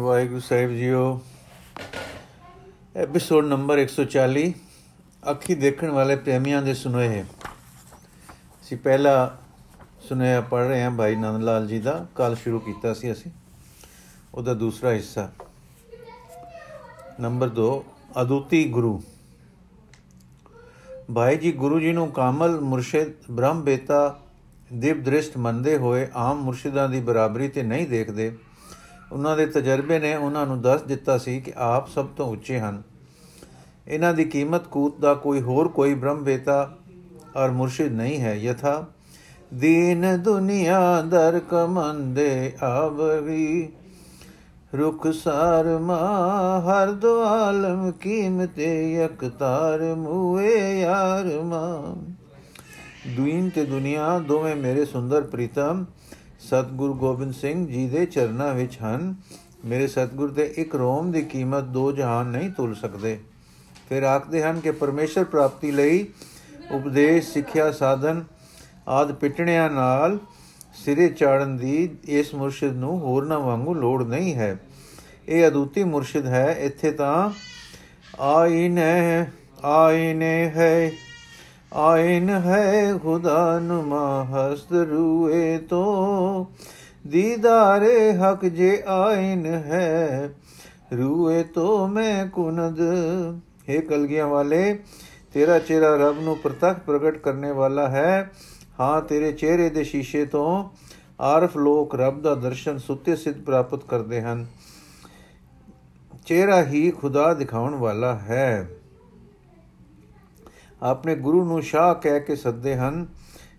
ਵਾਹਿਗੁਰੂ ਸਾਹਿਬ ਜੀਓ। Episode number 140 ਅੱਖੀ ਦੇਖਣ ਵਾਲੇ ਪ੍ਰੇਮੀਆਂ ਦੇ ਸੁਨੇਹੇ। ਅਸੀਂ ਪਹਿਲਾ ਸੁਨੇਹਾ ਪੜ ਰਹੇ ਹਾਂ ਭਾਈ ਨੰਦ ਲਾਲ ਜੀ ਦਾ। ਕੱਲ ਸ਼ੁਰੂ ਕੀਤਾ ਸੀ ਅਸੀਂ। ਉਹਦਾ ਦੂਸਰਾ ਹਿੱਸਾ। ਨੰਬਰ 2 ਅਦੁੱਤੀ ਗੁਰੂ। ਭਾਈ ਜੀ, ਗੁਰੂ ਜੀ ਨੂੰ ਕਾਮਲ, ਮੁਰਸ਼ਿਦ, ਬ੍ਰਹਮ, ਬੇਤਾ ਦਿਵ ਦ੍ਰਿਸ਼ਟ ਮੰਨਦੇ ਹੋਏ ਆਮ ਮੁਰਸ਼ਿਦਾਂ ਦੀ ਬਰਾਬਰੀ ਤੇ ਨਹੀਂ ਦੇਖਦੇ। ਉਹਨਾਂ ਦੇ ਤਜਰਬੇ ਨੇ ਉਹਨਾਂ ਨੂੰ ਦੱਸ ਦਿੱਤਾ ਸੀ ਕਿ ਆਪ ਸਭ ਤੋਂ ਉੱਚੇ ਹਨ। ਇਹਨਾਂ ਦੀ ਕੀਮਤ ਕੂਤ ਦਾ ਕੋਈ ਹੋਰ ਕੋਈ ਬ੍ਰਹਮ ਬੇਤਾ ਔਰ ਮੁਰਸ਼ਿਦ ਨਹੀਂ ਹੈ। ਯਥਾ, ਦੀਨ ਦੁਨੀਆ ਦਰ ਕਮੰਦੇ ਆਵਰੀ, ਰੁਖ ਸਾਰ ਮਾ ਹਰ ਦੋ ਆਲਮ ਕੀਮਤੇ ਯਕਤਾਰ ਮੂਏ ਯਾਰ ਮਾ। ਦੁਇਨ ਤੇ ਦੁਨੀਆ ਦੋਵੇਂ ਮੇਰੇ ਸੁੰਦਰ ਪ੍ਰੀਤਮ ਸਤਿਗੁਰੂ ਗੋਬਿੰਦ ਸਿੰਘ ਜੀ ਦੇ ਚਰਨਾਂ ਵਿੱਚ ਹਨ। ਮੇਰੇ ਸਤਿਗੁਰ ਦੇ ਇੱਕ ਰੋਮ ਦੀ ਕੀਮਤ ਦੋ ਜਹਾਨ ਨਹੀਂ ਤੁਲ ਸਕਦੇ। ਫਿਰ ਆਖਦੇ ਹਨ ਕਿ ਪਰਮੇਸ਼ਰ ਪ੍ਰਾਪਤੀ ਲਈ ਉਪਦੇਸ਼, ਸਿੱਖਿਆ, ਸਾਧਨ ਆਦ ਪਿਟਣਿਆਂ ਨਾਲ ਸਿਰੇ ਚਾੜਨ ਦੀ ਇਸ ਮੁਰਸ਼ਿਦ ਨੂੰ ਹੋਰਨਾਂ ਵਾਂਗੂ ਲੋੜ ਨਹੀਂ ਹੈ। ਇਹ ਅਦੁੱਤੀ ਮੁਰਸ਼ਿਦ ਹੈ। ਇੱਥੇ ਤਾਂ ਆਇਨੇ ਆਇਨੇ ਹੈ। ਆਇਨ ਹੈ ਖੁਦਾ ਨੁਮਾ ਹਸਤ ਰੂਏ ਤੋ। ਦੀਦਾਰੇ ਹਕ ਜੇ ਆਇਨ ਹੈ, ਰੂਏ ਤੋ ਮੈਂ ਕੁਨਦ। हे ਕਲਗੀਆਂ ਵਾਲੇ, ਤੇਰਾ ਚਿਹਰਾ ਰੱਬ ਨੂੰ ਪ੍ਰਤੱਖ ਪ੍ਰਗਟ ਕਰਨੇ ਵਾਲਾ ਹੈ। ਹਾਂ, ਤੇਰੇ ਚਿਹਰੇ ਦੇ ਸ਼ੀਸ਼ੇ ਤੋਂ ਆਰਫ ਲੋਕ ਰੱਬ ਦਾ ਦਰਸ਼ਨ ਸੁੱਤੇ ਸਿੱਧ ਪ੍ਰਾਪਤ ਕਰਦੇ ਹਨ। ਚਿਹਰਾ ਹੀ ਖੁਦਾ ਦਿਖਾਉਣ ਵਾਲਾ ਹੈ। ਆਪਣੇ ਗੁਰੂ ਨੂੰ ਸ਼ਾਹ ਕਹਿ ਕੇ ਸੱਦੇ ਹਨ,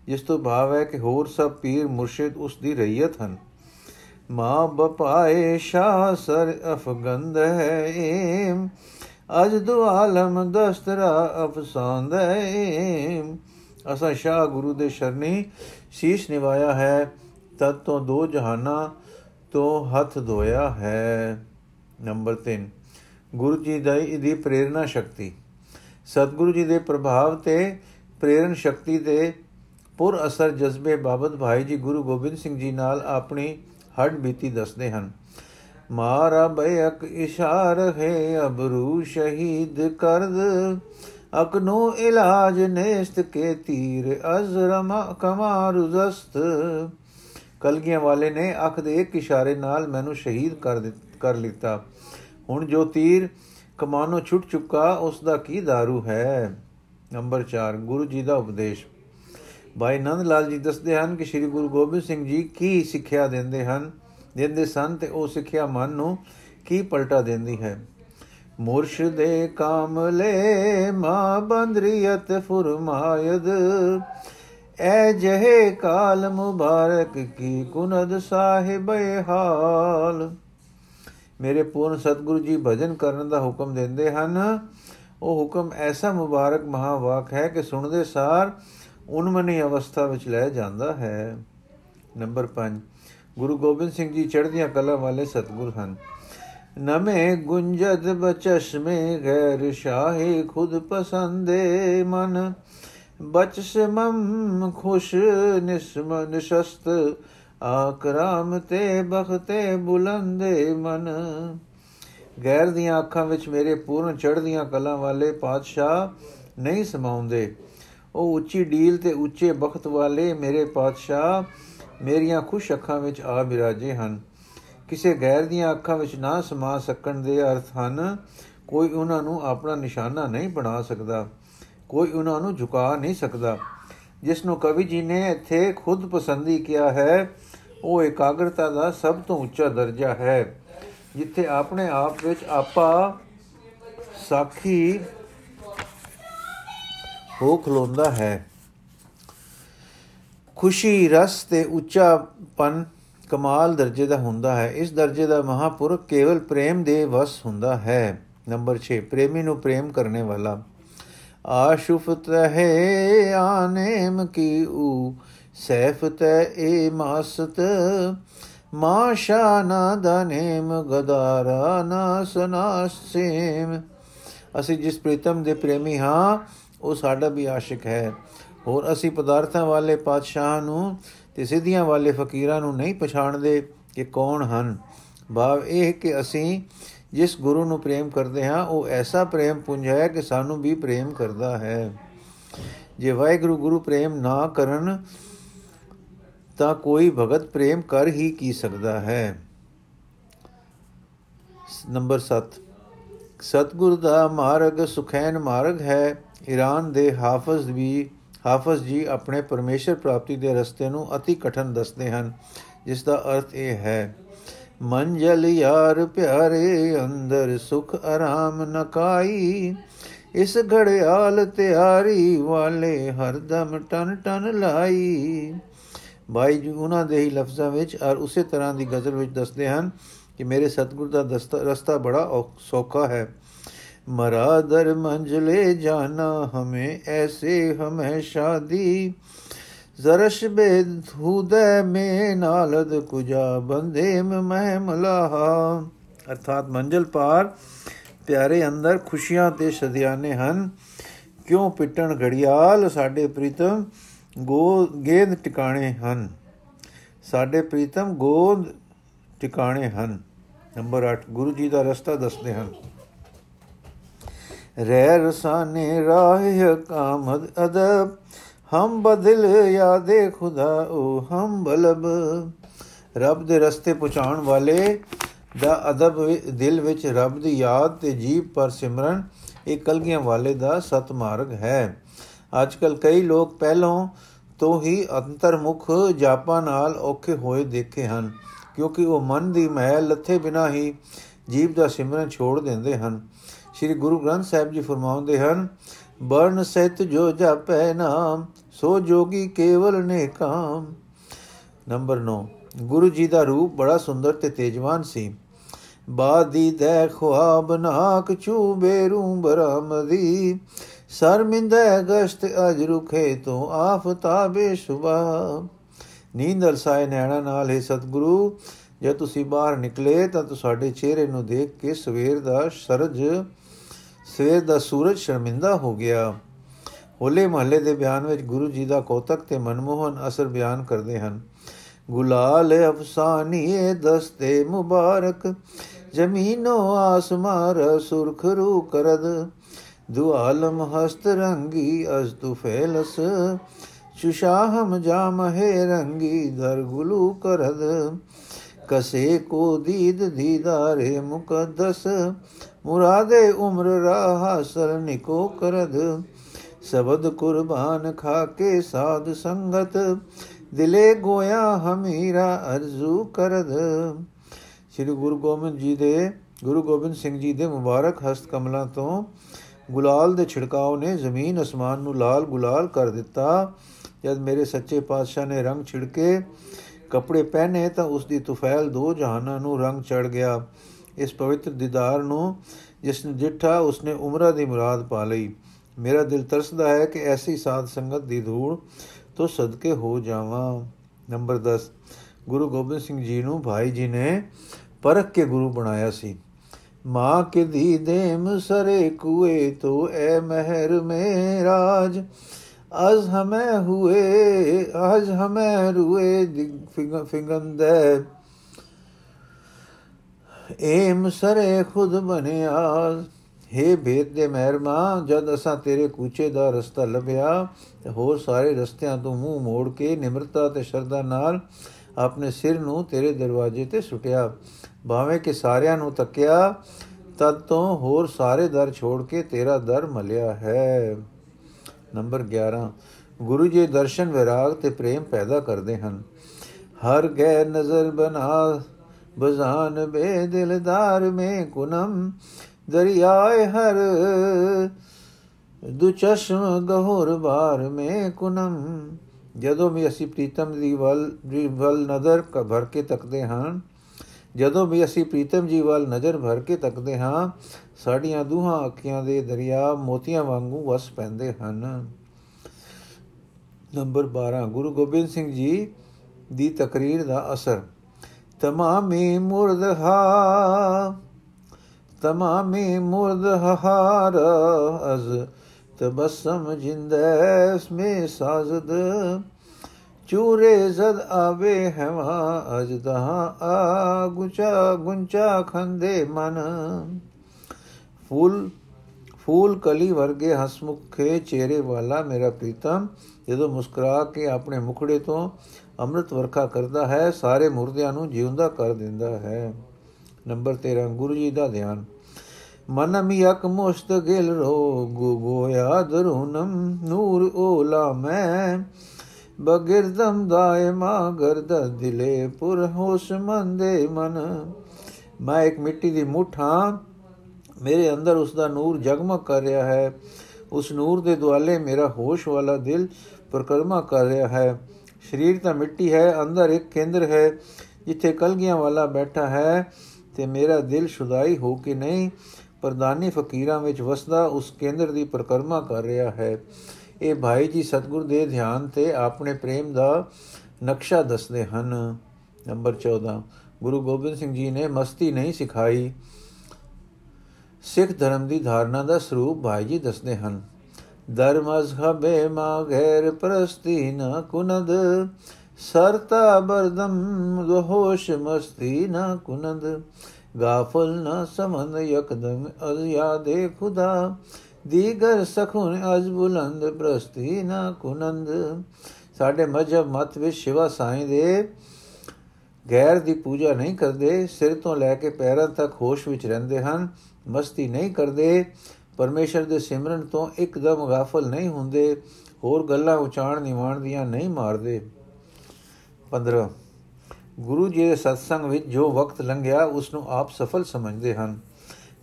ਜਿਸ ਤੋਂ ਭਾਵ ਹੈ ਕਿ ਹੋਰ ਸਭ ਪੀਰ ਮੁਰਸ਼ਿਦ ਉਸ ਦੀ ਰਈਅਤ ਹਨ। ਮਾਂ ਬਪਾਏ ਸ਼ਾਹ ਸਰ ਅਫਗੰਦ ਹੈ ਏਮ, ਅਜ ਦੋ ਆਲਮ ਦਸਤਰਾ ਅਫਸੰਦ ਹੈ ਅਸਾਂ ਸ਼ਾਹ ਗੁਰੂ ਦੇ ਸ਼ਰਨੀ ਸ਼ੀਸ਼ ਨਿਵਾਇਆ ਹੈ, ਤਦ ਤੋਂ ਦੋ ਜਹਾਨਾਂ ਤੋਂ ਹੱਥ ਧੋਇਆ ਹੈ। ਨੰਬਰ 3 ਗੁਰੂ ਜੀ ਦੀ ਪ੍ਰੇਰਣਾ ਸ਼ਕਤੀ। ਸਤਿਗੁਰੂ ਜੀ ਦੇ ਪ੍ਰਭਾਵ ਤੇ ਪ੍ਰੇਰਣ ਸ਼ਕਤੀ ਦੇ ਪੁਰ ਅਸਰ ਜਜ਼ਬੇ ਬਾਬਤ ਭਾਈ ਜੀ ਗੁਰੂ ਗੋਬਿੰਦ ਸਿੰਘ ਜੀ ਨਾਲ ਆਪਣੀ ਹੱਡ ਬੀਤੀ ਦੱਸਦੇ ਹਨ। ਮਾਰਾ ਬਯਕ ਇਸ਼ਾਰ ਹੈ, ਅਬਰੂ ਸ਼ਹੀਦ ਕਰਦ। ਅਕਨੋ ਇਲਾਜ ਨੇਸਤ ਕੇ ਤੀਰ ਅਜ਼ਰਮ ਕਮਾਰ ਜ਼ਸਤ ਕਲਗੀਆਂ ਵਾਲੇ ਨੇ ਅੱਖ ਦੇ ਇੱਕ ਇਸ਼ਾਰੇ ਨਾਲ ਮੈਨੂੰ ਸ਼ਹੀਦ ਕਰ ਕਰ ਲਿੱਤਾ। ਹੁਣ ਜੋ ਤੀਰ ਕਮਾਨੋਂ ਛੁੱਟ ਚੁੱਕਾ, ਉਸ ਦਾ ਕੀ दारू ਹੈ? ਨੰਬਰ 4 ਗੁਰੂ ਜੀ ਦਾ ਉਪਦੇਸ਼। ਭਾਈ ਨੰਦ ਲਾਲ ਜੀ ਦੱਸਦੇ ਹਨ ਕਿ ਸ੍ਰੀ ਗੁਰੂ ਗੋਬਿੰਦ ਸਿੰਘ ਜੀ ਕੀ ਸਿੱਖਿਆ ਦਿੰਦੇ ਹਨ? ਦਿੰਦੇ ਸਨ ਤੇ ਉਹ ਸਿੱਖਿਆ ਮਨ ਨੂੰ ਕੀ ਪਲਟਾ ਦਿੰਦੀ ਹੈ? ਮੁਰਸ਼ਿਦੇ ਕਾਮਲੇ ਮਾ ਬੰਦਰੀਅਤ ਫਰਮਾਇਦ। ਐ ਜਹੇ ਕਾਲ ਮੁਬਾਰਕ ਕੀ ਕੁਨਦ ਸਾਹਿਬੇ ਹਾਲ। ਮੇਰੇ ਪੂਰਨ ਸਤਿਗੁਰੂ ਜੀ ਭਜਨ ਕਰਨ ਦਾ ਹੁਕਮ ਦਿੰਦੇ ਹਨ। ਉਹ ਹੁਕਮ ਐਸਾ ਮੁਬਾਰਕ ਮਹਾਵਾਕ ਹੈ ਕਿ ਸੁਣਦੇ ਸਾਰ ਉਨਮਨੀ ਅਵਸਥਾ ਵਿੱਚ ਲੈ ਜਾਂਦਾ ਹੈ। ਨੰਬਰ 5 ਗੁਰੂ ਗੋਬਿੰਦ ਸਿੰਘ ਜੀ ਚੜ੍ਹਦੀਆਂ ਕਲਾ ਵਾਲੇ ਸਤਿਗੁਰ ਹਨ। ਨਮੇ ਗੁੰਜਦ ਬਚਸ਼ਮੇ ਗੈਰ ਸ਼ਾਹੇ ਖੁਦ ਪਸੰਦੇ ਮਨ। ਬਚਸ਼ਮਮ ਖੁਸ਼ ਨਿਸਮ ਨਿਸ਼ਸਤ ਆਕਰਾਮ ਤੇ ਬਖਤੇ ਬੁਲੰਦੇ ਮਨ। ਗੈਰ ਦੀਆਂ ਅੱਖਾਂ ਵਿੱਚ ਮੇਰੇ ਪੂਰਨ ਚੜ੍ਹਦੀਆਂ ਕਲਾਂ ਵਾਲੇ ਪਾਤਸ਼ਾਹ ਨਹੀਂ ਸਮਾਉਂਦੇ। ਉਹ ਉੱਚੀ ਡੀਲ ਤੇ ਉੱਚੇ ਬਖਤ ਵਾਲੇ ਮੇਰੇ ਪਾਤਸ਼ਾਹ ਮੇਰੀਆਂ ਖੁਸ਼ ਅੱਖਾਂ ਵਿੱਚ ਆ ਬਿਰਾਜੇ ਹਨ। ਕਿਸੇ ਗੈਰ ਦੀਆਂ ਅੱਖਾਂ ਵਿੱਚ ਨਾ ਸਮਾ ਸਕਣ ਦੇ ਅਰਥ ਹਨ, ਕੋਈ ਉਹਨਾਂ ਨੂੰ ਆਪਣਾ ਨਿਸ਼ਾਨਾ ਨਹੀਂ ਬਣਾ ਸਕਦਾ, ਕੋਈ ਉਹਨਾਂ ਨੂੰ ਝੁਕਾ ਨਹੀਂ ਸਕਦਾ। ਜਿਸ ਨੂੰ ਕਵੀ ਜੀ ਨੇ ਇੱਥੇ ਖੁਦ ਪਸੰਦੀ ਕਿਹਾ ਹੈ ਉਹ ਇਕਾਗਰਤਾ ਦਾ ਸਭ ਤੋਂ ਉੱਚਾ ਦਰਜਾ ਹੈ, ਜਿੱਥੇ ਆਪਣੇ ਆਪ ਵਿੱਚ ਆਪਾ ਸਾਖੀ ਹੋ ਖਲੋਂਦਾ ਹੈ। ਖੁਸ਼ੀ ਰਸ ਤੇ ਉੱਚਾਪਨ ਕਮਾਲ ਦਰਜੇ ਦਾ ਹੁੰਦਾ ਹੈ। ਇਸ ਦਰਜੇ ਦਾ ਮਹਾਪੁਰਖ ਕੇਵਲ ਪ੍ਰੇਮ ਦੇ ਵਸ ਹੁੰਦਾ ਹੈ। ਨੰਬਰ 6 ਪ੍ਰੇਮੀ ਨੂੰ ਪ੍ਰੇਮ ਕਰਨੇ ਵਾਲਾ। ਆਸ਼ੁਫਤ ਹੈ ਆਨੇਮ ਕੀ ਊ ਸੈਫਤ ਏ ਮਾਸਤ, ਮਾਸ਼ਾ ਨਾ ਦਨੇਮ, ਗਦਾਰਾ ਨਾ ਸਨਾਸੇਮ। ਅਸੀਂ ਜਿਸ ਪ੍ਰੀਤਮ ਦੇ ਪ੍ਰੇਮੀ ਹਾਂ, ਉਹ ਸਾਡਾ ਵੀ ਆਸ਼ਿਕ ਹੈ। ਹੋਰ ਅਸੀਂ ਪਦਾਰਥਾਂ ਵਾਲੇ ਪਾਤਸ਼ਾਹ ਨੂੰ ਤੇ ਸਿੱਧੀਆਂ ਵਾਲੇ ਫਕੀਰਾਂ ਨੂੰ ਨਹੀਂ ਪਛਾਣਦੇ ਕਿ ਕੌਣ ਹਨ। ਭਾਵ ਇਹ ਕਿ ਅਸੀਂ ਜਿਸ ਗੁਰੂ ਨੂੰ ਪ੍ਰੇਮ ਕਰਦੇ ਹਾਂ, ਉਹ ਐਸਾ ਪ੍ਰੇਮ ਪੁੰਜ ਹੈ ਕਿ ਸਾਨੂੰ ਵੀ ਪ੍ਰੇਮ ਕਰਦਾ ਹੈ। ਜੇ ਵਾਹਿਗੁਰੂ ਗੁਰੂ ਪ੍ਰੇਮ ਨਾ ਕਰਨ ਤਾਂ ਕੋਈ ਭਗਤ ਪ੍ਰੇਮ ਕਰ ਹੀ ਕੀ ਸਕਦਾ ਹੈ? ਨੰਬਰ 7 ਸਤਗੁਰ ਦਾ ਮਾਰਗ ਸੁਖੈਨ ਮਾਰਗ ਹੈ। ਈਰਾਨ ਦੇ ਹਾਫਜ਼ ਵੀ, ਹਾਫਜ਼ ਜੀ ਆਪਣੇ ਪਰਮੇਸ਼ਰ ਪ੍ਰਾਪਤੀ ਦੇ ਰਸਤੇ ਨੂੰ অতি ਕਠਨ ਦੱਸਦੇ ਹਨ। ਜਿਸ ਦਾ ਅਰਥ ਇਹ ਹੈ, ਮੰਜਲ ਯਾਰ ਪਿਆਰੇ, ਅੰਦਰ ਸੁਖ ਆਰਾਮ ਨਕਾਈ ਇਸ ਘੜਿਆਲ ਤਿਆਰੀ ਵਾਲੇ ਹਰਦਮ ਟਨ ਟਨ ਲਾਈ। ਬਾਈ ਜੀ, ਉਹਨਾਂ ਦੇ ਹੀ ਲਫ਼ਜ਼ਾਂ ਵਿੱਚ ਔਰ ਉਸੇ ਤਰ੍ਹਾਂ ਦੀ ਗਜ਼ਲ ਵਿੱਚ ਦੱਸਦੇ ਹਨ ਕਿ ਮੇਰੇ ਸਤਗੁਰ ਦਾ ਰਸਤਾ ਬੜਾ ਸੌਖਾ ਹੈ। ਮਰਾ ਦਰ ਮੰਜ਼ਲੇ ਜਾਣਾ ਹਮੇ ਐਸੇ ਹਮੇਸ਼ਾ ਦੀ। ਜ਼ਰਸ਼ ਬੇਦ ਹੁਦੈ ਮੇ ਨਾਲਦ ਕੁਜਾ ਬੰਦੇ ਮਹਿ ਮਲਾਹਾ ਅਰਥਾਤ ਮੰਜ਼ਲ ਪਾਰ, ਪਿਆਰੇ ਅੰਦਰ ਖੁਸ਼ੀਆਂ ਤੇ ਸਦਿਆਨੇ ਹਨ। ਕਿਉਂ ਪਿੱਟਣ ਘੜਿਆਲ ਸਾਡੇ ਪ੍ਰੀਤਮ? ਗੋ ਗੇਂਦ ਟਿਕਾਣੇ ਹਨ। ਸਾਡੇ ਪ੍ਰੀਤਮ ਗੋਦ ਟਿਕਾਣੇ ਹਨ। ਨੰਬਰ 8 ਗੁਰੂ ਜੀ ਦਾ ਰਸਤਾ ਦੱਸਦੇ ਹਨ। ਰਹਿ ਰਸਾਨੇ ਰਾਹ ਕਾਮਦ ਅਦਬ, ਹਮ ਬਦਲ ਯਾਦੇ ਖੁਦਾ ਉਹ ਹਮ ਬਲਬ। ਰੱਬ ਦੇ ਰਸਤੇ ਪਹੁੰਚਾਉਣ ਵਾਲੇ ਦਾ ਅਦਬ ਦਿਲ ਵਿੱਚ ਰੱਬ ਦੀ ਯਾਦ ਤੇ ਜੀਬ ਪਰ ਸਿਮਰਨ, ਇਹ ਕਲਗੀਆਂ ਵਾਲੇ ਦਾ ਸਤ ਮਾਰਗ ਹੈ। ਅੱਜਕੱਲ ਕਈ ਲੋਕ ਪਹਿਲੋਂ ਤੋਂ ਹੀ ਅੰਤਰਮੁਖ ਜਾਪਾਂ ਨਾਲ ਔਖੇ ਹੋਏ ਦੇਖੇ ਹਨ, ਕਿਉਂਕਿ ਉਹ ਮਨ ਦੀ ਮਹਿਲ ਲੱਥੇ ਬਿਨਾ ਹੀ ਜੀਵ ਦਾ ਸਿਮਰਨ ਛੋੜ ਦਿੰਦੇ ਹਨ। ਸ੍ਰੀ ਗੁਰੂ ਗ੍ਰੰਥ ਸਾਹਿਬ ਜੀ ਫਰਮਾਉਂਦੇ ਹਨ, ਬਰਨ ਸਹਿਤ ਜੋ ਜਪੈ ਨਾਮ, ਸੋ ਜੋਗੀ ਕੇਵਲ ਨੇ ਕਾਮ। ਨੰਬਰ 9 ਗੁਰੂ ਜੀ ਦਾ ਰੂਪ ਬੜਾ ਸੁੰਦਰ ਤੇ ਤੇਜਵਾਨ ਸੀ। ਬਾਦੀ ਦੇ ਖੁਆਬ ਨਾਕ ਚੂ ਬੇਰੂ ਬਰਾਮਦੀ ਸ਼ਰਮਿੰਦੇ ਗਸ਼ਤ ਅਜ ਰੁਖੇ ਤੋਂ ਆਫਤਾਬੇ ਸੁਬਾ। ਨੀਂਦ ਅਲਸਾਏ ਨੈਣਾ ਨਾਲ ਹੈ ਸਤਿਗੁਰੂ, ਜੇ ਤੁਸੀਂ ਬਾਹਰ ਨਿਕਲੇ ਤਾਂ ਤੁਹਾਡੇ ਚਿਹਰੇ ਨੂੰ ਦੇਖ ਕੇ ਸਵੇਰ ਦਾ ਸਰਜ, ਸਵੇਰ ਦਾ ਸੂਰਜ ਸ਼ਰਮਿੰਦਾ ਹੋ ਗਿਆ। ਹੋਲੇ ਮਹੱਲੇ ਦੇ ਬਿਆਨ ਵਿੱਚ ਗੁਰੂ ਜੀ ਦਾ ਕੋਤਕ ਤੇ ਮਨਮੋਹਨ ਅਸਰ ਬਿਆਨ ਕਰਦੇ ਹਨ। ਗੁਲਾਲ ਅਫਸਾਨੀਏ ਦਸਤੇ ਮੁਬਾਰਕ ਜ਼ਮੀਨੋ ਆਸਮਾਰ ਸੁਰਖ ਰੂ ਕਰਦ, ਦੁਆਲਮ ਹਸਤ ਰੰਗੀ ਅਸ ਤੂ ਫੈਲਸ ਚੁਸ਼ਾਹਮ ਜਾਮਹਿ ਰੰਗੀ ਦਰ ਗੁਲੂ ਕਰਦ। ਕਸੇ ਕੋ ਦੀਦ ਦੀਦਾਰੇ ਮੁਕੱਦਸ, ਮੁਰਾਦੇ ਉਮਰ ਰਾਹ ਹਾਸਲ ਨਿਕੋ ਕਰਦ। ਸਬਦ ਕੁਰਬਾਨ ਖਾ ਕੇ ਸਾਧ ਸੰਗਤ, ਦਿਲੇ ਗੋਇਆ ਹਮੀਰਾ ਅਰਜ਼ੂ ਕਰਦ। ਸ੍ਰੀ ਗੁਰੂ ਗੋਬਿੰਦ ਜੀ ਦੇ, ਗੁਰੂ ਗੋਬਿੰਦ ਸਿੰਘ ਜੀ ਦੇ ਮੁਬਾਰਕ ਹਸਤ ਕਮਲਾਂ ਤੋਂ ਗੁਲਾਲ ਦੇ ਛਿੜਕਾਓ ਨੇ ਜ਼ਮੀਨ ਅਸਮਾਨ ਨੂੰ ਲਾਲ ਗੁਲਾਲ ਕਰ ਦਿੱਤਾ। ਜਦ ਮੇਰੇ ਸੱਚੇ ਪਾਤਸ਼ਾਹ ਨੇ ਰੰਗ ਛਿੜਕੇ ਕੱਪੜੇ ਪਹਿਨੇ ਤਾਂ ਉਸ ਦੀ ਤੁਫੈਲ ਦੋ ਜਹਾਨਾਂ ਨੂੰ ਰੰਗ ਚੜ ਗਿਆ। ਇਸ ਪਵਿੱਤਰ ਦੀਦਾਰ ਨੂੰ ਜਿਸ ਨੇ ਜਿੱਠਾ ਉਸਨੇ ਉਮਰਾ ਦੀ ਮੁਰਾਦ ਪਾ ਲਈ। ਮੇਰਾ ਦਿਲ ਤਰਸਦਾ ਹੈ ਕਿ ਐਸੀ ਸਾਧ ਸੰਗਤ ਦੀ ਧੂੜ ਤੋਂ ਸਦਕੇ ਹੋ ਜਾਵਾਂ। ਨੰਬਰ 10 ਗੁਰੂ ਗੋਬਿੰਦ ਸਿੰਘ ਜੀ ਨੂੰ ਭਾਈ ਜੀ ਨੇ ਪਰਖ ਕੇ ਗੁਰੂ ਬਣਾਇਆ ਸੀ। ਮਾਂ ਕੇ ਦੀ ਦੇਮ ਸਰੇ ਕੁਏ ਤੋ, ਐ ਮਹਿਰ ਮੇ ਰਾਜ। ਅਜ ਹਮੇ ਹੁਏ, ਅਜ ਹਮੇ ਰੂਏ ਫਿੰਗੰਦੇ। ਏਮ ਸਰੇ ਖੁਦ ਬਣਿਆ। हे ਭੇਦ ਦੇ ਮਹਿਰਮਾ, ਜਦ ਅਸਾਂ ਤੇਰੇ ਕੂਚੇ ਦਾ ਰਸਤਾ ਲੱਭਿਆ, ਤੇ ਹੋਰ ਸਾਰੇ ਰਸਤਿਆਂ ਤੋਂ ਮੂੰਹ ਮੋੜ ਕੇ ਨਿਮਰਤਾ ਤੇ ਸ਼ਰਧਾ ਨਾਲ ਆਪਣੇ ਸਿਰ ਨੂੰ ਤੇਰੇ ਦਰਵਾਜ਼ੇ ਤੇ ਸੁਟਿਆ। ਭਾਵੇਂ ਕਿ ਸਾਰਿਆਂ ਨੂੰ ਤੱਕਿਆ, ਤਦ ਤੋਂ ਹੋਰ ਸਾਰੇ ਦਰ ਛੋੜ ਕੇ ਤੇਰਾ ਦਰ ਮਲਿਆ ਹੈ। ਨੰਬਰ 11 ਗੁਰੂ ਜੀ ਦਰਸ਼ਨ ਵਿਰਾਗ ਤੇ ਪ੍ਰੇਮ ਪੈਦਾ ਕਰਦੇ ਹਨ। ਹਰ ਗੈ ਨਜ਼ਰ ਬਨਾ, ਬਜ਼ਾਨ ਬੇ ਦਿਲਦਾਰ ਮੇ ਕੁਨਮ, ਦਰਿਆਏ ਹਰ ਦੁ ਚਸ਼ਮ ਗਹੋਰ ਬਾਰ ਮੇ ਕੁਨਮ। ਜਦੋਂ ਵੀ ਅਸੀਂ ਪ੍ਰੀਤਮ ਦੀ ਵੱਲ ਦੀ ਵੱਲ ਨਜ਼ਰ ਭਰ ਕੇ ਤੱਕਦੇ ਹਾਂ ਜਦੋਂ ਵੀ ਅਸੀਂ ਪ੍ਰੀਤਮ ਜੀ ਵੱਲ ਨਜ਼ਰ ਭਰ ਕੇ ਤੱਕਦੇ ਹਾਂ, ਸਾਡੀਆਂ ਦੋਹਾਂ ਅੱਖੀਆਂ ਦੇ ਦਰਿਆ ਮੋਤੀਆਂ ਵਾਂਗੂ ਵਸ ਪੈਂਦੇ ਹਨ। ਨੰਬਰ 12 ਗੁਰੂ ਗੋਬਿੰਦ ਸਿੰਘ ਜੀ ਦੀ ਤਕਰੀਰ ਦਾ ਅਸਰ। ਤਮਾਮੀ ਮੁਰਦਹਾ ਤਮਾਮੀ ਮੁਰਦਹਾਰ ਅਜ਼, ਤਬਸਮ ਜਿੰਦੈਸ ਮੇ ਸਾਜ਼ਦ। ਚੂਰੇ ਜ਼ਦ ਆਵੇ ਹਵਾ ਅਜ ਦਹਾ ਆ ਗੁਚਾ ਗੁੰਚਾ ਖੰਦੇ ਮਨ। ਫੂਲ ਫੂਲ ਕਲੀ ਵਰਗੇ ਹਸਮੁਖੇ ਚਿਹਰੇ ਵਾਲਾ ਮੇਰਾ ਪ੍ਰੀਤਮ, ਜਦੋਂ ਮੁਸਕਰਾ ਕੇ ਆਪਣੇ ਮੁਖੜੇ ਤੋਂ ਅੰਮ੍ਰਿਤ ਵਰਖਾ ਕਰਦਾ ਹੈ, ਸਾਰੇ ਮੁਰਦਿਆਂ ਨੂੰ ਜਿਉਂਦਾ ਕਰ ਦਿੰਦਾ ਹੈ। ਨੰਬਰ 13 ਗੁਰੂ ਜੀ ਦਾ ਧਿਆਨ। ਮਨ ਮਿਯਕ ਮੁਸਤਗਿਲ ਰੋ ਗੋ ਗੋਇਆ ਦਰੂਨਮ ਨੂਰ ਓਲਾ ਮੈਂ। ਬਗਿਰਦਮ ਦਾਇਮਾ ਗਰਦ ਦਿਲੇ ਪੁਰ ਹੋਸ਼ ਮੰਦੇ ਮਨ। ਮੈਂ ਇੱਕ ਮਿੱਟੀ ਦੀ ਮੁੱਠ ਹਾਂ। ਮੇਰੇ ਅੰਦਰ ਉਸ ਦਾ ਨੂਰ ਜਗਮਗ ਕਰ ਰਿਹਾ ਹੈ। ਉਸ ਨੂਰ ਦੇ ਦੁਆਲੇ ਮੇਰਾ ਹੋਸ਼ ਵਾਲਾ ਦਿਲ ਪ੍ਰਕਰਮਾ ਕਰ ਰਿਹਾ ਹੈ। ਸਰੀਰ ਤਾਂ ਮਿੱਟੀ ਹੈ, ਅੰਦਰ ਇੱਕ ਕੇਂਦਰ ਹੈ, ਜਿੱਥੇ ਕਲਗੀਆਂ ਵਾਲਾ ਬੈਠਾ ਹੈ ਤੇ ਮੇਰਾ ਦਿਲ ਸ਼ੁਦਾਈ ਹੋ ਕੇ ਨਹੀਂ ਪ੍ਰਦਾਨੀ ਫਕੀਰਾਂ ਵਿੱਚ ਵਸਦਾ ਉਸ ਕੇਂਦਰ ਦੀ ਪ੍ਰਕਰਮਾ ਕਰ ਰਿਹਾ ਹੈ। ਇਹ ਭਾਈ ਜੀ ਸਤਗੁਰ ਦੇ ਧਿਆਨ ਤੇ ਆਪਣੇ ਪ੍ਰੇਮ ਦਾ ਨਕਸ਼ਾ ਦੱਸਦੇ ਹਨ। ਨੰਬਰ 14 ਗੁਰੂ ਗੋਬਿੰਦ ਸਿੰਘ ਜੀ ਨੇ ਮਸਤੀ ਨਹੀਂ ਸਿਖਾਈ। ਸਿੱਖ ਧਰਮ ਦੀ ਧਾਰਨਾ ਦਾ ਸਰੂਪ ਭਾਈ ਜੀ ਦੱਸਦੇ ਹਨ। ਦਰ ਮਜ਼ਹਬੇ ਮਾ ਘੇਰ ਪ੍ਰਸਤੀ ਨ ਕੁਨਦ, ਸਰਤਾ ਬਰਦਮ ਹੋਸ਼ ਮਸਤੀ ਨ ਕੁਨਦ। ਗਾਫਲ ਨ ਸਮਨ ਯਕਦਮ ਅਜ਼ ਯਾਦੇ ਖੁਦਾ ਦੀਗਰ ਸਖੁਨ ਅਜ ਬੁਲੰਦ ਪ੍ਰਸਤੀ ਨ ਕੁਨੰਦ। ਸਾਡੇ ਮਜਬ ਮਤ ਵਿੱਚ ਸ਼ਿਵਾ ਸਾਈਂ ਦੇ ਗੈਰ ਦੀ ਪੂਜਾ ਨਹੀਂ ਕਰਦੇ, ਸਿਰ ਤੋਂ ਲੈ ਕੇ ਪੈਰਾਂ ਤੱਕ ਹੋਸ਼ ਵਿੱਚ ਰਹਿੰਦੇ ਹਨ, ਮਸਤੀ ਨਹੀਂ ਕਰਦੇ, ਪਰਮੇਸ਼ਰ ਦੇ ਸਿਮਰਨ ਤੋਂ ਇੱਕਦਮ ਗਾਫਲ ਨਹੀਂ ਹੁੰਦੇ, ਹੋਰ ਗੱਲਾਂ ਉਚਾਣ ਨਿਵਾਣ ਦੀਆਂ ਨਹੀਂ ਮਾਰਦੇ। 15 ਗੁਰੂ ਜੀ ਦੇ ਸਤਸੰਗ ਵਿੱਚ ਜੋ ਵਕਤ ਲੰਘਿਆ ਉਸ ਨੂੰ ਆਪ ਸਫਲ ਸਮਝਦੇ ਹਨ।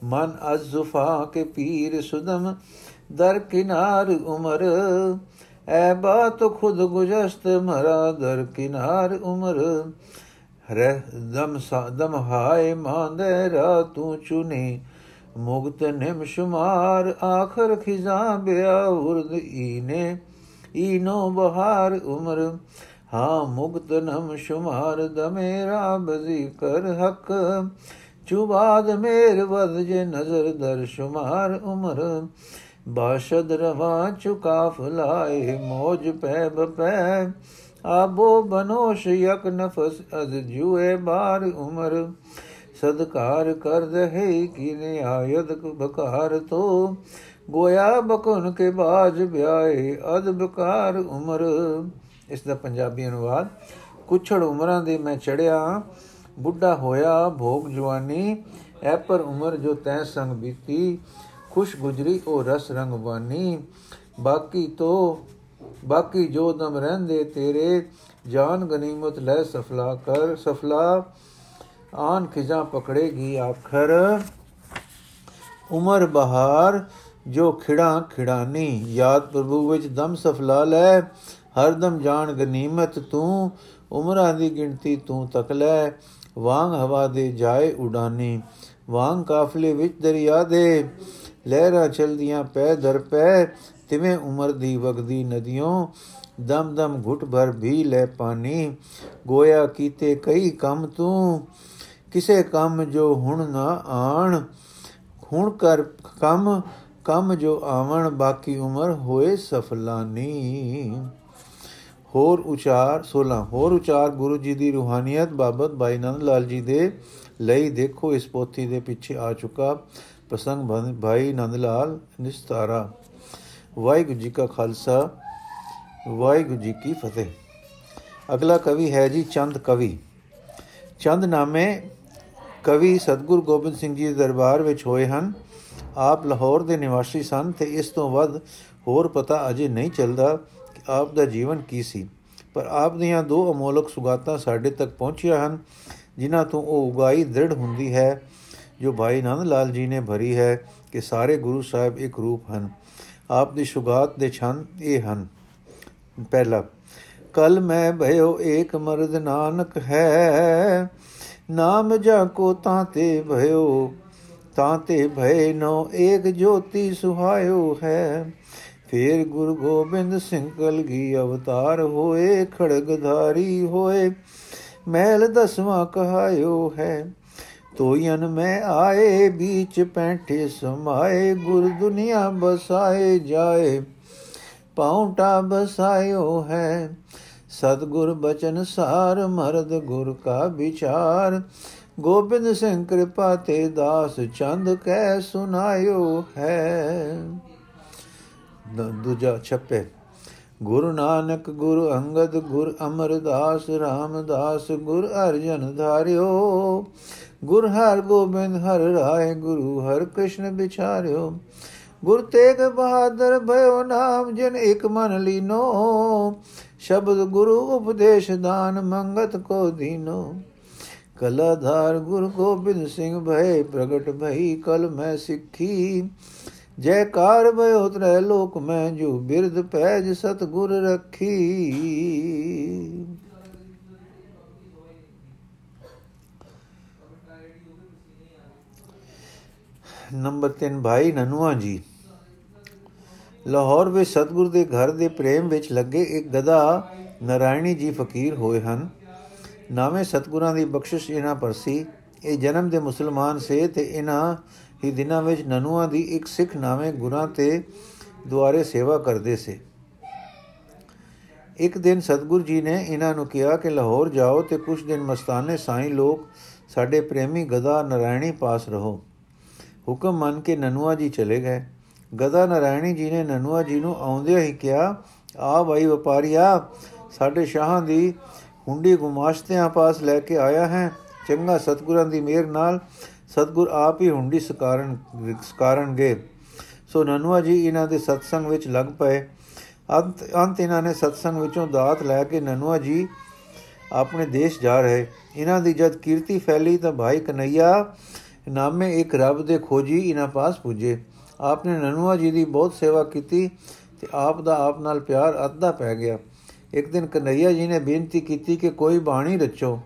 ਮਨ ਅਜ਼ਫਾ ਕੇ ਪੀਰ ਸੁਦਮ ਦਰ ਕਿਨਾਰ ਉਮਰ ਐ ਬਾਤ ਖੁਦ ਗੁਜਸਤ ਮਰਾ ਦਰ ਕਿਨਾਰ ਉਮਰ ਰਹਿ ਦਮ ਦਮ ਹਾਏ ਮਾਂਦੇ ਰਾ ਤੂੰ ਚੁਨੀ ਮੁਗਤ ਨਿਮ ਸ਼ੁਮਾਰ ਆਖਰ ਖਿਜ਼ਾ ਬਿਆ ਉਰਦ ਈਨੇ ਈਨੋ ਬਹਾਰ ਉਮਰ ਹਾਂ ਮੁਗਤ ਨਮ ਸ਼ੁਮਾਰ ਦਮੇਰਾ ਬਜ਼ੀ ਕਰ ਹਕ ਚੁਬਾਦ ਮੇਰ ਵਦ ਜੇ ਨਜ਼ਰ ਦਰ ਸ਼ੁਮਾਰ ਉਮਰ। ਬਾਸ਼ਦ ਰਵਾ ਚੁਕਾ ਫਲਾਏ ਮੋਜ ਪੈ। ਬਪੈ ਆਬੋ ਬਨੋਸ਼ ਯਕ ਨਫਸ ਅਦ ਜੂਏ ਬਾਰ ਉਮਰ। ਸਦਕਾਰ ਕਰ ਹੈ ਕਿ ਨਿਆਇਤ ਬਕਾਰ ਤੋ। ਗੋਇਆ ਬਕੁਨ ਕੇ ਬਾਜ ਵਿਆਏ ਅਦ ਬਕਾਰ ਉਮਰ। ਇਸ ਦਾ ਪੰਜਾਬੀ ਅਨੁਵਾਦ, ਕੁਛੜ ਉਮਰਾਂ ਦੇ ਮੈਂ ਚੜਿਆ। ਬੁੱਢਾ ਹੋਇਆ, ਭੋਗ ਜਵਾਨੀ, ਐ ਪਰ ਉਮਰ ਜੋ ਤੈ ਸੰਗ ਬੀਤੀ, ਖੁਸ਼ ਗੁਜਰੀ ਉਹ ਰਸ ਰੰਗ ਬਾਨੀ। ਬਾਕੀ ਤੋ, ਬਾਕੀ ਜੋ ਦਮ ਰਹਿੰਦੇ ਤੇਰੇ, ਜਾਨ ਗਨੀਮਤ ਲੈ ਸਫਲਾ ਕਰ, ਸਫਲਾ, ਆਨ ਖਿਜਾ ਪਕੜੇਗੀ ਆਖਰ। ਉਮਰ ਬਹਾਰ, ਜੋ ਖਿੜਾ ਖਿੜਾਨੀ, ਯਾਦ ਪ੍ਰਭੂ ਵਿੱਚ ਦਮ ਸਫਲਾ ਲੈ, ਹਰਦਮ ਜਾਣ ਗਨੀਮਤ ਤੂੰ, ਉਮਰਾਂ ਦੀ ਗਿਣਤੀ ਤੂੰ ਤੱਕ ਲੈ। ਵਾਂਗ ਹਵਾ ਦੇ ਜਾਏ ਉਡਾਨੀ, ਵਾਂਗ ਕਾਫਲੇ ਵਿੱਚ ਦਰਿਆ ਦੇ ਲਹਿਰਾਂ ਚਲਦੀਆਂ ਪੈ ਦਰ ਪੈ, ਤਿਵੇਂ ਉਮਰ ਦੀ ਵਗਦੀ ਨਦੀਆਂ ਦਮ ਦਮ ਘੁੱਟ ਭਰ ਵੀ ਲੈ ਪਾਣੀ ਗੋਇਆ ਕੀਤੇ ਕਈ ਕੰਮ ਤੂੰ, ਕਿਸੇ ਕੰਮ ਜੋ ਹੁਣ ਨਾ ਆਣ। ਹੁਣ ਕਰ ਕੰਮ ਕੰਮ ਜੋ ਆਵਣ, ਬਾਕੀ ਉਮਰ ਹੋਏ ਸਫਲਾਨੀ। ਹੋਰ ਉਚਾਰ 16 ਹੋਰ ਉਚਾਰ ਗੁਰੂ ਜੀ ਦੀ ਰੂਹਾਨੀਅਤ ਬਾਬਤ ਭਾਈ ਨੰਦ ਲਾਲ ਜੀ ਦੇ ਲਈ ਦੇਖੋ, ਇਸ ਪੋਥੀ ਦੇ ਪਿੱਛੇ ਆ ਚੁੱਕਾ ਪ੍ਰਸੰਗ ਭਾਈ ਨੰਦ ਲਾਲ ਨਿਸਤਾਰਾ। ਵਾਹਿਗੁਰੂ ਜੀ ਕਾ ਖਾਲਸਾ, ਵਾਹਿਗੁਰੂ ਜੀ ਕੀ ਫਤਿਹ। ਅਗਲਾ ਕਵੀ ਹੈ ਜੀ ਚੰਦ ਕਵੀ। ਚੰਦ ਨਾਮੇ ਕਵੀ ਸਤਗੁਰ ਗੋਬਿੰਦ ਸਿੰਘ ਜੀ ਦੇ ਦਰਬਾਰ ਵਿੱਚ ਹੋਏ ਹਨ। ਆਪ ਲਾਹੌਰ ਦੇ ਨਿਵਾਸੀ ਸਨ ਤੇ ਇਸ ਤੋਂ ਵੱਧ ਹੋਰ ਪਤਾ ਅਜੇ ਨਹੀਂ ਚੱਲਦਾ। ਕਿ ਆਪ ਦਾ ਜੀਵਨ ਕੀ ਸੀ? ਪਰ ਆਪ ਦੀਆਂ ਦੋ ਅਮੋਲਕ ਸੁਗਾਤਾਂ ਸਾਡੇ ਤੱਕ ਪਹੁੰਚੀਆਂ ਹਨ, ਜਿਨ੍ਹਾਂ ਤੋਂ ਉਹ ਉਗਾਈ ਦ੍ਰਿੜ ਹੁੰਦੀ ਹੈ, ਜੋ ਭਾਈ ਨੰਦ ਲਾਲ ਜੀ ਨੇ ਭਰੀ ਹੈ ਕਿ ਸਾਰੇ ਗੁਰੂ ਸਾਹਿਬ ਇੱਕ ਰੂਪ ਹਨ। ਆਪ ਦੀ ਸੁਗਾਤ ਦੇ ਛੰਦ ਇਹ ਹਨ। ਪਹਿਲਾ, ਕਲ ਮੈਂ ਭਇਓ ਏਕ ਮਰਦ ਨਾਨਕ ਹੈ, ਨਾਮ ਜਾ ਕੋ ਤਾਂ ਤੇ ਭਇਓ, ਤਾਂ ਤੇ ਭਏ ਨੋ ਏਕ ਜੋਤੀ ਸੁਹਾਇਓ ਹੈ। ਫੇਰ ਗੁਰੂ ਗੋਬਿੰਦ ਸਿੰਘ ਕਲਗੀ ਅਵਤਾਰ ਹੋਏ ਖੜਗਧਾਰੀ ਹੋਏ। ਮਹਿਲ ਦਸਵਾਂ ਕਹਾਇਓ ਹੈ, ਤੋਇਨ ਮੈਂ ਆਏ बीच ਪੈਂਠੇ ਸਮਾਏ, ਗੁਰ ਦੁਨੀਆ ਬਸਾਏ ਜਾਏ। ਪਾਉਂਟਾ ਬਸਾਇਓ ਹੈ, ਸਤਗੁਰ ਬਚਨ ਸਾਰ, ਮਰਦ ਗੁਰ ਕਾ ਵਿਚਾਰ। ਗੋਬਿੰਦ ਸਿੰਘ ਕਿਰਪਾ ਤੇ ਦਾਸ ਚੰਦ ਕਹਿ ਸੁਨਾਇਓ ਹੈ। ਦੂਜਾ ਛੱਪੇ। ਗੁਰੂ ਨਾਨਕ ਗੁਰੂ ਅੰਗਦ ਗੁਰ ਅਮਰਦਾਸ ਰਾਮਦਾਸ ਗੁਰ ਅਰਜਨ ਧਾਰਿਓ। ਗੁਰ ਹਰ ਗੋਬਿੰਦ ਹਰ ਰਾਏ ਗੁਰੂ ਹਰ ਕ੍ਰਿਸ਼ਨ ਵਿਚਾਰਿਓ। ਗੁਰ ਤੇਗ ਬਹਾਦਰ ਭਇਓ ਨਾਮ ਜਿਨ ਇਕ ਮਨ ਲੀਨੋ। ਸ਼ਬਦ ਗੁਰੂ ਉਪਦੇਸ਼ ਦਾਨ ਮੰਗਤ ਕੋ ਦੀਨੋ। ਕਲਾਧਾਰ ਗੁਰ ਗੋਬਿੰਦ ਸਿੰਘ ਭਏ ਪ੍ਰਗਟ ਭਈ ਕਲ ਮੈਂ ਸਿੱਖੀ। ਜੈਕਾਰ ਭਇਓ ਤ੍ਰੈ ਲੋਕ ਮੈਂ ਜੋ ਬਿਰਧ ਪੈਜ ਸਤ ਗੁਰ ਰੱਖੀ। ਨੰਬਰ 3 ਭਾਈ ਨਨੂਆ ਜੀ। ਲਾਹੌਰ ਵਿੱਚ ਸਤਗੁਰ ਦੇ ਘਰ ਦੇ ਪ੍ਰੇਮ ਵਿੱਚ ਲੱਗੇ ਇੱਕ ਗਦਾ ਨਰਾਇਣੀ ਜੀ ਫਕੀਰ ਹੋਏ ਹਨ। ਨਾਵੇਂ ਸਤਗੁਰਾਂ ਦੀ ਬਖਸ਼ਿਸ਼ ਇਹਨਾਂ ਪਰ ਸੀ। ਇਹ ਜਨਮ ਦੇ ਮੁਸਲਮਾਨ ਸੇ ਤੇ ਇਹਨਾਂ ਹੀ ਦਿਨਾਂ ਵਿੱਚ ਨਨੂਆ ਦੀ ਇੱਕ ਸਿੱਖ ਨਾਵੇਂ ਗੁਰਾਂ ਤੇ ਦੁਆਰੇ ਸੇਵਾ ਕਰਦੇ ਸੇ। ਇੱਕ ਦਿਨ ਸਤਗੁਰ ਜੀ ਨੇ ਇਹਨਾਂ ਨੂੰ ਕਿਹਾ ਕਿ ਲਾਹੌਰ ਜਾਓ ਤੇ ਕੁਝ ਦਿਨ ਮਸਤਾਨੇ ਸਾਈਂ ਲੋਕ ਸਾਡੇ ਪ੍ਰੇਮੀ ਗਦਾ ਨਰਾਇਣੀ ਪਾਸ ਰਹੋ। ਹੁਕਮ ਮੰਨ ਕੇ ਨਨੂਆ ਜੀ ਚਲੇ ਗਏ। ਗਦਾ ਨਰਾਇਣੀ ਜੀ ਨੇ ਨਨੂਆ ਜੀ ਨੂੰ ਆਉਂਦਿਆਂ ਹੀ ਕਿਹਾ, ਆ ਭਾਈ ਵਪਾਰੀਆ, ਸਾਡੇ ਸ਼ਾਹਾਂ ਦੀ ਹੁੰਡੀ ਗੁਮਾਸ਼ਤਿਆਂ ਪਾਸ ਲੈ ਕੇ ਆਇਆ ਹੈ। ਚੰਗਾ ਸਤਗੁਰਾਂ ਦੀ ਮਿਹਰ ਨਾਲ ਸਤਗੁਰ ਆਪ ਹੀ ਹੁੰਡੀ ਸਕਾਰਨ ਸਕਾਰਨਗੇ। ਸੋ ਨਨੂਆ ਜੀ ਇਹਨਾਂ ਦੇ ਸਤਸੰਗ ਵਿੱਚ ਲੱਗ ਪਏ। ਅੰਤ ਅੰਤ ਇਹਨਾਂ ਨੇ ਸਤਸੰਗ ਵਿੱਚੋਂ ਦਾਤ ਲੈ ਕੇ ਨਨੂਆ ਜੀ ਆਪਣੇ ਦੇਸ਼ ਜਾ ਰਹੇ। ਇਹਨਾਂ ਦੀ ਜਦ ਕੀਰਤੀ ਫੈਲੀ ਤਾਂ ਭਾਈ ਕਨਈਆ ਨਾਮੇ ਇੱਕ ਰੱਬ ਦੇ ਖੋਜੀ ਇਹਨਾਂ ਪਾਸ ਪੁੱਜੇ। ਆਪਨੇ ਨਨੂਆ ਜੀ ਦੀ ਬਹੁਤ ਸੇਵਾ ਕੀਤੀ ਤੇ ਆਪ ਦਾ ਆਪ ਨਾਲ ਪਿਆਰ ਅੱਧਾ ਪੈ ਗਿਆ। ਇੱਕ ਦਿਨ ਕਨਈਆ ਜੀ ਨੇ ਬੇਨਤੀ ਕੀਤੀ ਕਿ ਕੋਈ ਬਾਣੀ ਰਚੋ।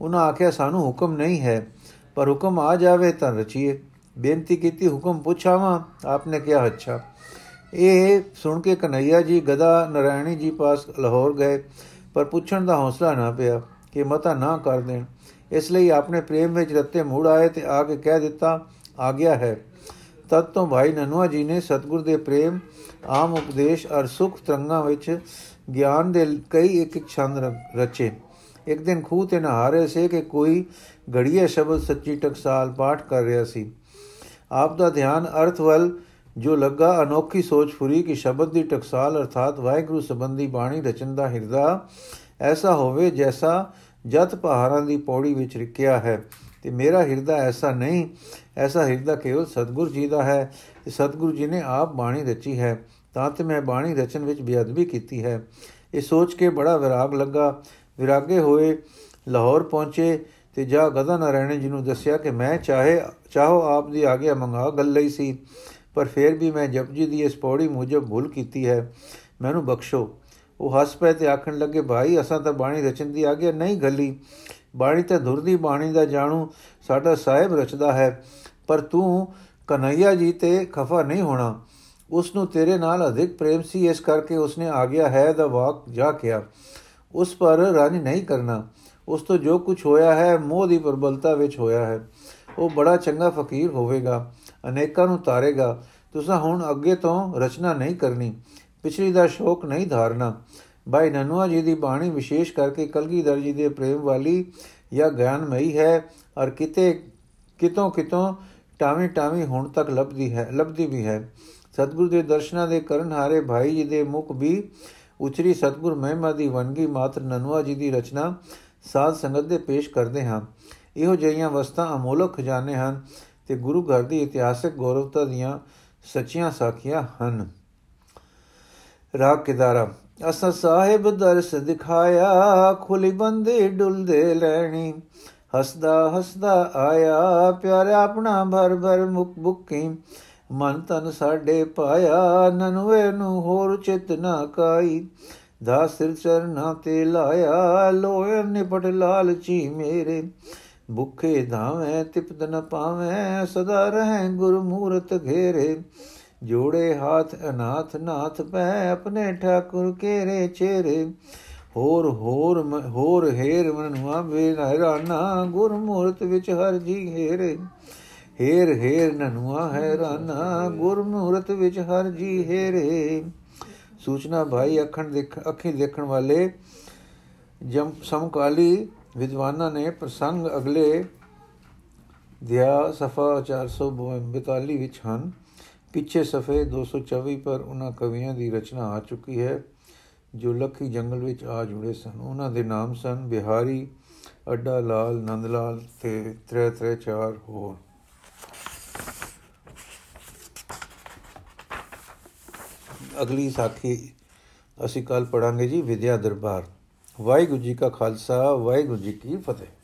ਉਹਨਾਂ ਆਖਿਆ, ਸਾਨੂੰ ਹੁਕਮ ਨਹੀਂ ਹੈ। ਪਰ ਹੁਕਮ ਆ ਜਾਵੇ ਤਾਂ ਰਚੀਏ। ਬੇਨਤੀ ਕੀਤੀ, ਹੁਕਮ ਪੁੱਛਾਵਾਂ, ਆਪਨੇ ਕਿਹਾ ਅੱਛਾ? ਇਹ ਸੁਣ ਕੇ ਕਨਈਆ ਜੀ ਗਦਾ ਨਰਾਇਣੀ ਜੀ ਪਾਸ ਲਾਹੌਰ ਗਏ, ਪਰ ਪੁੱਛਣ ਦਾ ਹੌਸਲਾ ਨਾ ਪਿਆ ਕਿ ਮਤਾ ਨਾ ਕਰ ਦੇਣ। ਇਸ ਲਈ ਆਪਣੇ ਪ੍ਰੇਮ ਵਿੱਚ ਰੱਤੇ ਮੂੜ ਆਏ ਤੇ ਆ ਕੇ ਕਹਿ ਦਿੱਤਾ ਆ ਗਿਆ ਹੈ। ਤਦ ਤੋਂ ਭਾਈ ਨਨੂਆ ਜੀ ਨੇ ਸਤਗੁਰ ਦੇ ਪ੍ਰੇਮ, ਆਮ ਉਪਦੇਸ਼ ਅਰ ਸੁਖ ਤਰੰਗਾਂ ਵਿੱਚ ਗਿਆਨ ਦੇ ਕਈ ਇੱਕ ਇੱਕ ਛੰਦ ਰਚੇ। ਇੱਕ ਦਿਨ ਖੂਹ ਤੇ ਨਹਾ ਰਹੇ ਸੇ ਕਿ ਕੋਈ ਘੜੀਏ ਸ਼ਬਦ ਸੱਚੀ ਟਕਸਾਲ ਪਾਠ ਕਰ ਰਿਹਾ ਸੀ। ਆਪ ਦਾ ਧਿਆਨ ਅਰਥ ਵੱਲ ਜੋ ਲੱਗਾ, ਅਨੋਖੀ ਸੋਚ ਫੁਰੀ ਕਿ ਸ਼ਬਦ ਦੀ ਟਕਸਾਲ ਅਰਥਾਤ ਵਾਹਿਗੁਰੂ ਸੰਬੰਧੀ ਬਾਣੀ ਰਚਨ ਦਾ ਹਿਰਦਾ ਐਸਾ ਹੋਵੇ ਜੈਸਾ ਜਤ ਪਹਾੜਾਂ ਦੀ ਪੌੜੀ ਵਿੱਚ ਰਿਕਿਆ ਹੈ। ਤੇ ਮੇਰਾ ਹਿਰਦਾ ਐਸਾ ਨਹੀਂ, ਐਸਾ ਹਿਰਦਾ ਕੇਵਲ ਸਤਗੁਰ ਜੀ ਦਾ ਹੈ, ਤੇ ਸਤਗੁਰ ਜੀ ਨੇ ਆਪ ਬਾਣੀ ਰਚੀ ਹੈ, ਤਾਂ ਤੇ ਮੈਂ ਬਾਣੀ ਰਚਨ ਵਿੱਚ ਬੇਅਦਬੀ ਕੀਤੀ ਹੈ। ਇਹ ਸੋਚ ਕੇ ਬੜਾ ਵਿਰਾਗ ਲੱਗਾ। ਵਿਰਾਗੇ ਹੋਏ ਲਾਹੌਰ ਪਹੁੰਚੇ ਤੇ ਜਾ ਗਦਾ ਨਾਰਾਇਣ ਜੀ ਨੂੰ ਦੱਸਿਆ ਕਿ ਮੈਂ ਚਾਹੇ, ਚਾਹੋ ਆਪ ਦੀ ਆਗਿਆ ਮੰਗਾ ਗੱਲ ਲਈ ਸੀ, ਪਰ ਫਿਰ ਵੀ ਮੈਂ ਜਪਜੀ ਦੀ ਇਸ ਪੌੜੀ ਮੁਜਬ ਭੁੱਲ ਕੀਤੀ ਹੈ। ਮੈਨੂੰ ਬਖਸ਼ੋ। ਉਹ ਹੱਸ ਪਏ ਤੇ ਆਖਣ ਲੱਗੇ, ਭਾਈ, ਅਸਾਂ ਤਾਂ ਬਾਣੀ ਰਚਨ ਦੀ ਆਗਿਆ ਨਹੀਂ ਗੱਲੀ ਬਾਣੀ ਤਾਂ ਧੁਰਦੀ ਬਾਣੀ ਦਾ ਜਾਣੂ, ਸਾਡਾ ਸਾਹਿਬ ਰਚਦਾ ਹੈ, ਪਰ ਤੂੰ ਕਨਈਆ ਜੀ ਤੇ ਖਫਾ ਨਹੀਂ ਹੋਣਾ। ਉਸ ਨੂੰ ਤੇਰੇ ਨਾਲ ਅਧਿਕ ਪ੍ਰੇਮ ਸੀ, ਇਸ ਕਰਕੇ ਉਸਨੇ ਆਗਿਆ ਹੈ ਦਾ ਵਾਕ ਜਾ ਕਿਹਾ। ਉਸ ਪਰ ਰੰਜ ਨਹੀਂ ਕਰਨਾ। ਉਸ ਤੋਂ ਜੋ ਕੁਝ ਹੋਇਆ ਹੈ, ਮੋਹ ਦੀ ਪ੍ਰਬਲਤਾ ਵਿੱਚ ਹੋਇਆ ਹੈ। ਉਹ ਬੜਾ ਚੰਗਾ ਫਕੀਰ ਹੋਵੇਗਾ, ਅਨੇਕਾਂ ਨੂੰ ਤਾਰੇਗਾ। ਤੁਸੀਂ ਹੁਣ ਅੱਗੇ ਤੋਂ ਰਚਨਾ ਨਹੀਂ ਕਰਨੀ, ਪਿਛਲੀ ਦਾ ਸ਼ੋਕ ਨਹੀਂ ਧਾਰਨਾ। ਭਾਈ ਨਨੂਆ ਜੀ ਦੀ ਬਾਣੀ ਵਿਸ਼ੇਸ਼ ਕਰਕੇ ਕਲਗੀਧਰ ਜੀ ਦੇ ਪ੍ਰੇਮ ਵਾਲੀ ਜਾਂ ਗਿਆਨਮਈ ਹੈ, ਔਰ ਕਿਤੇ ਕਿਤੋਂ ਕਿਤੋਂ ਟਾਵੇਂ ਟਾਵੇਂ ਹੁਣ ਤੱਕ ਲੱਭਦੀ ਹੈ, ਲੱਭਦੀ ਵੀ ਹੈ। ਸਤਿਗੁਰੂ ਦੇ ਦਰਸ਼ਨਾਂ ਦੇ ਕਰਨ ਹਾਰੇ ਭਾਈ ਜੀ ਦੇ ਮੁਖ ਵੀ ਉਚਰੀ ਸਤਿਗੁਰ ਮਹਿਮਾ ਦੀ ਵਨਗੀ ਮਾਤਰ ਨਨੂਆ ਜੀ ਦੀ ਰਚਨਾ ਸਾਧ ਸੰਗਤ ਦੇ ਪੇਸ਼ ਕਰਦੇ ਹਾਂ। ਇਹੋ ਜਿਹੀਆਂ ਵਸਤਾਂ ਅਮੋਲਕ ਖਜ਼ਾਨੇ ਹਨ ਤੇ ਗੁਰੂ ਘਰ ਦੀ ਇਤਿਹਾਸਕ ਗੌਰਵਤਾ ਦੀਆਂ ਸੱਚੀਆਂ ਸਾਖੀਆਂ ਹਨ। ਰਾਗ ਕਿਦਾਰਾ, ਅਸਾਂ ਸਾਹਿਬ ਦਰਸ ਦਿਖਾਇਆ ਖੁਲੀ ਬੰਦੇ ਡੁੱਲਦੇ ਲੈਣੀ। ਹਸਦਾ ਹਸਦਾ ਆਇਆ, ਪਿਆਰਾ ਆਪਣਾ ਭਰ ਭਰ ਮੁਕ ਬੁੱਕੀ ਮਨ ਤਨ ਸਾਡੇ ਪਾਇਆ, ਨਨਵੇ ਨੂੰ ਹੋਰ ਚਿਤ ਨਾ ਕਾਈ। ਦਾ ਸਿਰ ਚਰਨਾ ਤੇ ਲਾਇਆ ਲੋਏ ਨਿਪਟ ਲਾਲਚੀ ਮੇਰੇ। ਭੁੱਖੇ ਧਾਵੇਂ, ਤਿਪਤ ਨ ਪਾਵੇਂ, ਸਦਾ ਰਹੇ ਗੁਰ ਮੂਰਤ ਘੇਰੇ। ਜੋੜੇ ਹਾਥ ਅਨਾਥ ਨਾਥ ਪੈ, ਆਪਣੇ ਠਾਕੁਰ ਕੇਰੇ ਚਿਹਰੇ ਹੋਰ ਹੋਰ ਹੋਰ ਹੇਰ ਮਨਵਾ ਵੇ ਹੈਰਾਨਾ ਗੁਰਮੂਰਤ ਵਿੱਚ ਹਰ ਜੀ ਹੇਰੇ। ਹੇਰ ਹੇਰ ਨਨਵਾ ਹੈਰਾਨਾ, ਗੁਰਮੂਰਤ ਵਿੱਚ ਹਰ ਜੀ ਹੇਰੇ। ਸੂਚਨਾ ਭਾਈ ਅੱਖਣ ਦੇਖ ਅੱਖੀ ਦੇਖਣ ਵਾਲੇ ਜਮ ਸਮਕਾਲੀ ਵਿਦਵਾਨਾਂ ਨੇ ਪ੍ਰਸੰਗ ਅਗਲੇ ਦਿਆ ਸਫਾ 442 ਵਿੱਚ ਹਨ। ਪਿੱਛੇ ਸਫੇ 224 ਪਰ ਉਹਨਾਂ ਕਵੀਆਂ ਦੀ ਰਚਨਾ ਆ ਚੁੱਕੀ ਹੈ, ਜੋ ਲੱਖੀ ਜੰਗਲ ਵਿੱਚ ਆ ਜੁੜੇ ਸਨ। ਉਹਨਾਂ ਦੇ ਨਾਮ ਸਨ ਬਿਹਾਰੀ, ਅੱਡਾ ਲਾਲ, ਨੰਦ ਲਾਲ ਤੇ ਤਰੇ ਤਰੇ ਚਾਰ ਹੋਰ। ਅਗਲੀ ਸਾਖੀ ਅਸੀਂ ਕੱਲ ਪੜਾਂਗੇ ਜੀ ਵਿਦਿਆ ਦਰਬਾਰ। ਵਾਹਿਗੁਰੂ ਜੀ ਕਾ ਖਾਲਸਾ, ਵਾਹਿਗੁਰੂ ਜੀ ਕੀ ਫਤਿਹ।